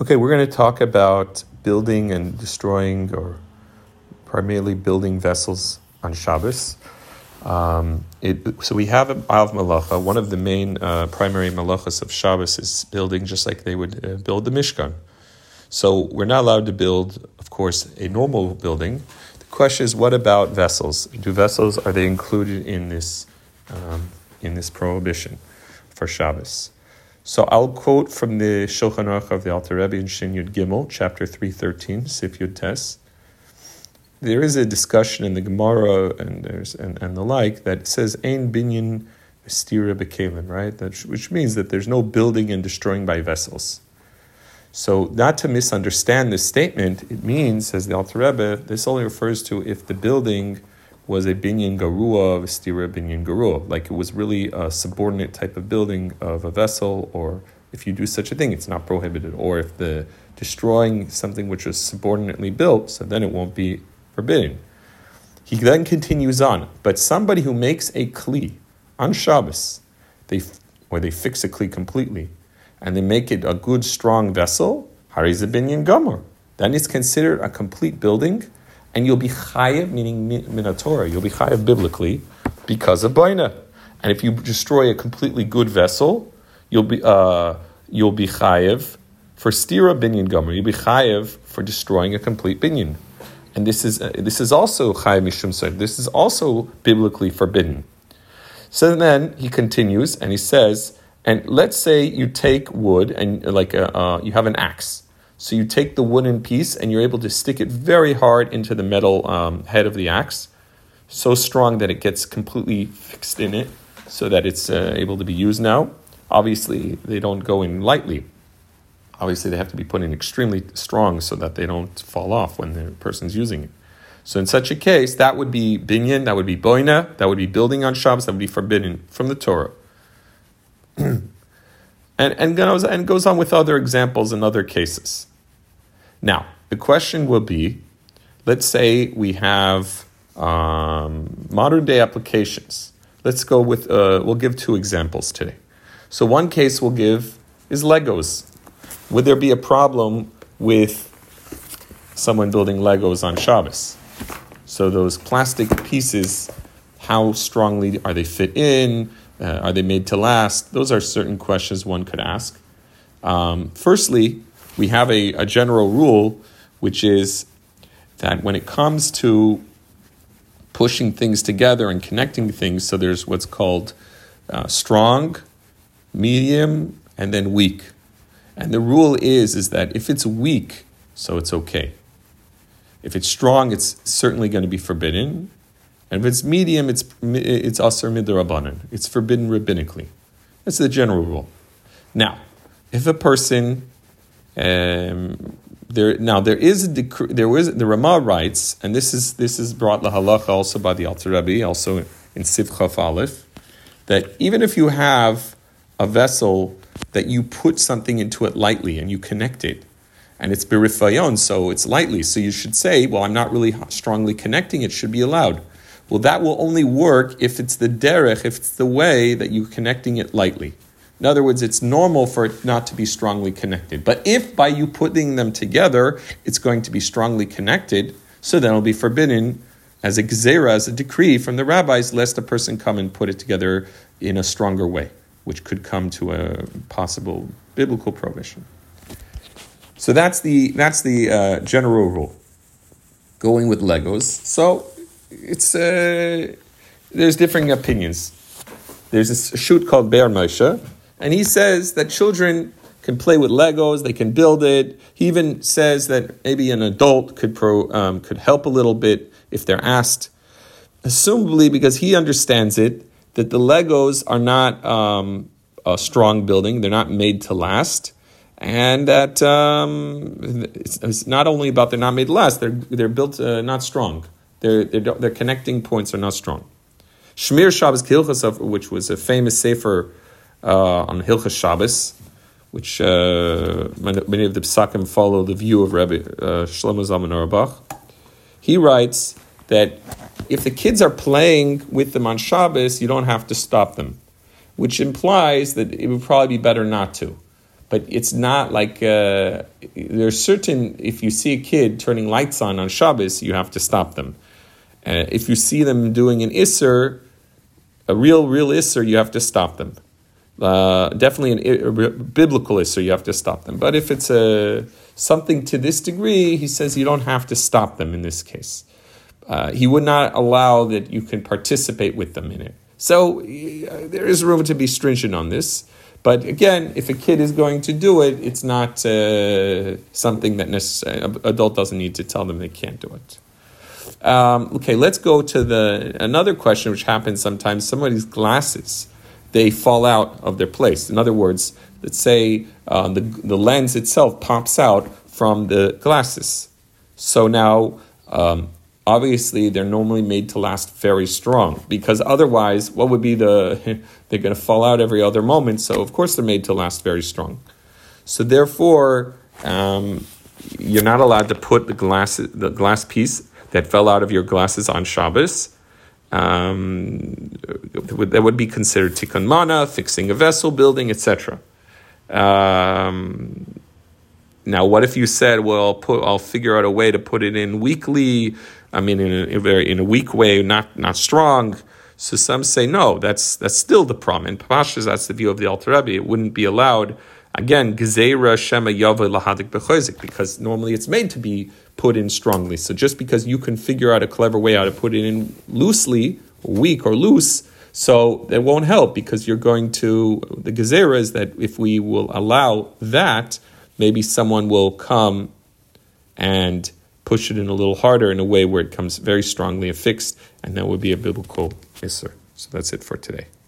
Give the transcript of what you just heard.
Okay, we're going to talk about building and destroying, or primarily building vessels on Shabbos. Um, it, so we have Av Malacha. One of the main uh, primary malachas of Shabbos is building, just like they would uh, build the Mishkan. So we're not allowed to build, of course, a normal building. The question is, what about vessels? Do vessels are they included in this um, in this prohibition for Shabbos? So I'll quote from the Shulchan Aruch of the Alter Rebbe in Shin Yud Gimel, chapter 313, Sif Yud Tes. There is a discussion in the Gemara and, there's, and, and the like that says, Ein binyan stira bekalim, right? That, which means that there's no building and destroying by vessels. So, not to misunderstand this statement, it means, says the Alter Rebbe, this only refers to if the building was a binyan garua, a stira binyan garua, like it was really a subordinate type of building of a vessel, or if you do such a thing, it's not prohibited, or if the destroying something which was subordinately built, so then it won't be forbidden. He then continues on, but somebody who makes a kli on Shabbos, they or they fix a kli completely, and they make it a good strong vessel, harizah binyan gomer, then it's considered a complete building and you'll be chayiv, meaning minatora, you'll be chayiv biblically because of baina. And if you destroy a completely good vessel, you'll be uh, you'll be chayiv for stira binyan gomer. You'll be chayiv for destroying a complete binyan. And this is uh, this is also chayiv mishum This is also biblically forbidden. So then he continues and he says, and let's say you take wood and like a, uh, you have an axe so you take the wooden piece and you're able to stick it very hard into the metal um, head of the axe, so strong that it gets completely fixed in it, so that it's uh, able to be used now. Obviously, they don't go in lightly. Obviously, they have to be put in extremely strong so that they don't fall off when the person's using it. So in such a case, that would be binyan, that would be boina, that would be building on Shabbos, that would be forbidden from the Torah. and, and, goes, and goes on with other examples in other cases. Now, the question will be let's say we have um, modern day applications. Let's go with, uh, we'll give two examples today. So, one case we'll give is Legos. Would there be a problem with someone building Legos on Shabbos? So, those plastic pieces, how strongly are they fit in? Uh, are they made to last? Those are certain questions one could ask. Um, firstly, we have a, a general rule, which is that when it comes to pushing things together and connecting things, so there's what's called uh, strong, medium, and then weak. And the rule is is that if it's weak, so it's okay. If it's strong, it's certainly going to be forbidden. And if it's medium, it's it's assur midrabanan. It's forbidden rabbinically. That's the general rule. Now, if a person um, there now there is a decree. There was the Rama writes, and this is this is brought lahalacha also by the Alter Rebbe, also in Sif Chaf Aleph, that even if you have a vessel that you put something into it lightly and you connect it, and it's berifayon, so it's lightly, so you should say, well, I'm not really strongly connecting; it should be allowed. Well, that will only work if it's the derech, if it's the way that you're connecting it lightly. In other words, it's normal for it not to be strongly connected. But if by you putting them together, it's going to be strongly connected, so then it'll be forbidden as a gzera, as a decree from the rabbis, lest a person come and put it together in a stronger way, which could come to a possible biblical prohibition. So that's the that's the uh, general rule. Going with Legos. So it's uh, there's differing opinions. There's a shut called Be'er Moshe, and he says that children can play with Legos, they can build it. He even says that maybe an adult could pro, um, could help a little bit if they're asked. Assumably, because he understands it, that the Legos are not um, a strong building; they're not made to last, and that um, it's, it's, not only about they're not made to last; they're they're built uh, not strong. Their their connecting points are not strong. Shmiras Shabbos Kehilchasah, which was a famous sefer uh, on Hilchas Shabbos, which uh, many of the psakim follow the view of Rabbi uh, Shlomo Zalman Auerbach. He writes that if the kids are playing with them on Shabbos, you don't have to stop them, which implies that it would probably be better not to. but it's not like uh, there's certain. If you see a kid turning lights on on Shabbos, you have to stop them. Uh, if you see them doing an isser, a real real isser, you have to stop them. Uh, definitely an, a biblical isser, you have to stop them. But if it's a something to this degree, he says you don't have to stop them in this case. Uh, he would not allow that you can participate with them in it. So uh, there is room to be stringent on this. But again, if a kid is going to do it, it's not uh, something that an adult doesn't need to tell them they can't do it. Um, okay, let's go to the another question which happens sometimes. Somebody's glasses they fall out of their place. In other words, let's say uh, the the lens itself pops out from the glasses. So now um, obviously they're normally made to last very strong because otherwise what would be the they're going to fall out every other moment so of course they're made to last very strong so therefore um, you're not allowed to put the glass the glass piece that fell out of your glasses on Shabbos um, that would be considered tikkun mana, fixing a vessel, building, etc. Um, now, what if you said, "Well, I'll, put, I'll figure out a way to put it in weekly I mean, in a, in a very in a weak way, not not strong. So some say no, that's that's still the problem. In Pashas, that's the view of the Alter Rebbe. It wouldn't be allowed. Again, Gezeira Shema Yava Lahadik Bechozik, because normally it's made to be put in strongly. So just because you can figure out a clever way how to put it in loosely, weak or loose, so that won't help because you're going to the Gezerah is that if we will allow that, maybe someone will come and push it in a little harder in a way where it comes very strongly affixed, and that would be a biblical isser. So that's it for today.